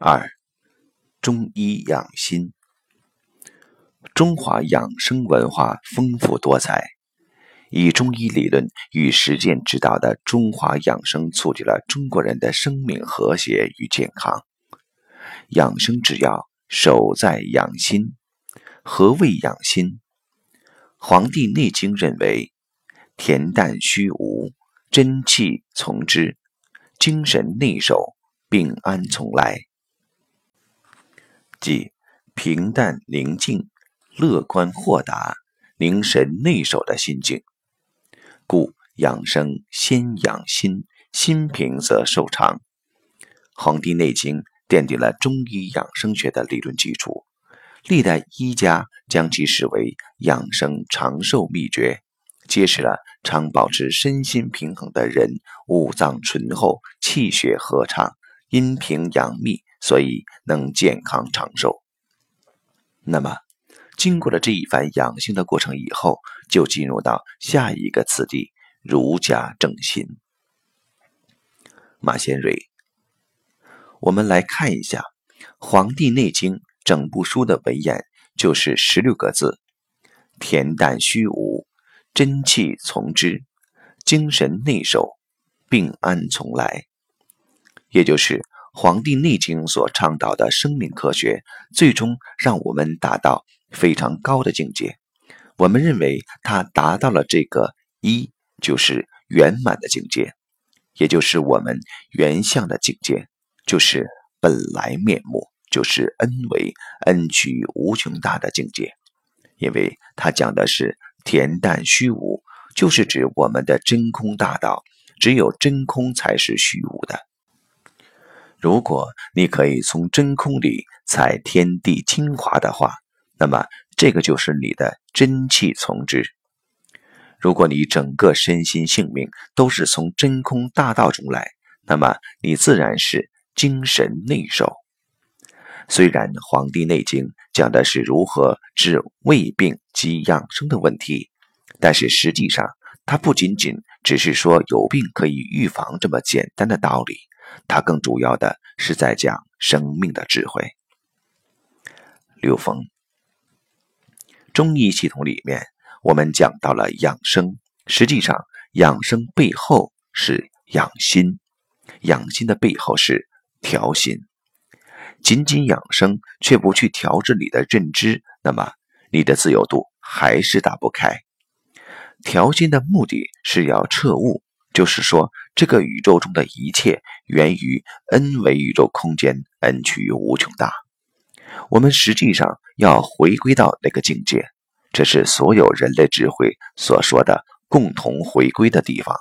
二、中医养心。中华养生文化丰富多彩，以中医理论与实践指导的中华养生，促进了中国人的生命和谐与健康。养生之要，首在养心。何谓养心？《黄帝内经》认为：恬淡虚无，真气从之；精神内守，病安从来。即平淡宁静。乐观豁达、凝神内守的心境，故养生先养心，心平则寿长。《黄帝内经》奠定了中医养生学的理论基础，历代医家将其视为养生长寿秘诀，揭示了常保持身心平衡的人，五脏醇厚，气血和畅，阴平阳秘，所以能健康长寿。那么，经过了这一番养心的过程以后，就进入到下一个次第——儒家正心。马先瑞，我们来看一下《黄帝内经》整部书的文言，就是十六个字：恬淡虚无，真气从之；精神内守，病安从来。也就是《黄帝内经》所倡导的生命科学，最终让我们达到。非常高的境界，我们认为他达到了这个一，就是圆满的境界，也就是我们原相的境界，就是本来面目，就是恩为恩屈无穷大的境界。因为它讲的是恬淡虚无，就是指我们的真空大道，只有真空才是虚无的。如果你可以从真空里采天地精华的话。那么，这个就是你的真气从之。如果你整个身心性命都是从真空大道中来，那么你自然是精神内守。虽然《黄帝内经》讲的是如何治胃病及养生的问题，但是实际上，它不仅仅只是说有病可以预防这么简单的道理，它更主要的是在讲生命的智慧。刘峰。中医系统里面，我们讲到了养生，实际上养生背后是养心，养心的背后是调心。仅仅养生却不去调制你的认知，那么你的自由度还是打不开。调心的目的是要彻悟，就是说这个宇宙中的一切源于 n 维宇宙空间，n 趋于无穷大。我们实际上要回归到那个境界，这是所有人类智慧所说的共同回归的地方，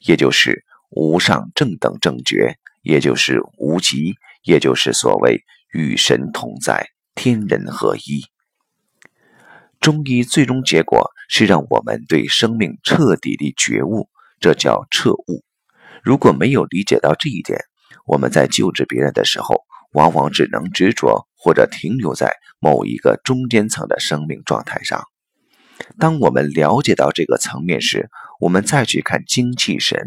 也就是无上正等正觉，也就是无极，也就是所谓与神同在，天人合一。中医最终结果是让我们对生命彻底的觉悟，这叫彻悟。如果没有理解到这一点，我们在救治别人的时候，往往只能执着或者停留在某一个中间层的生命状态上。当我们了解到这个层面时，我们再去看精气神。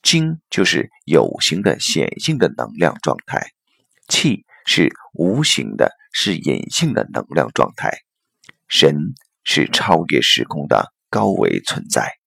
精就是有形的显性的能量状态，气是无形的，是隐性的能量状态，神是超越时空的高维存在。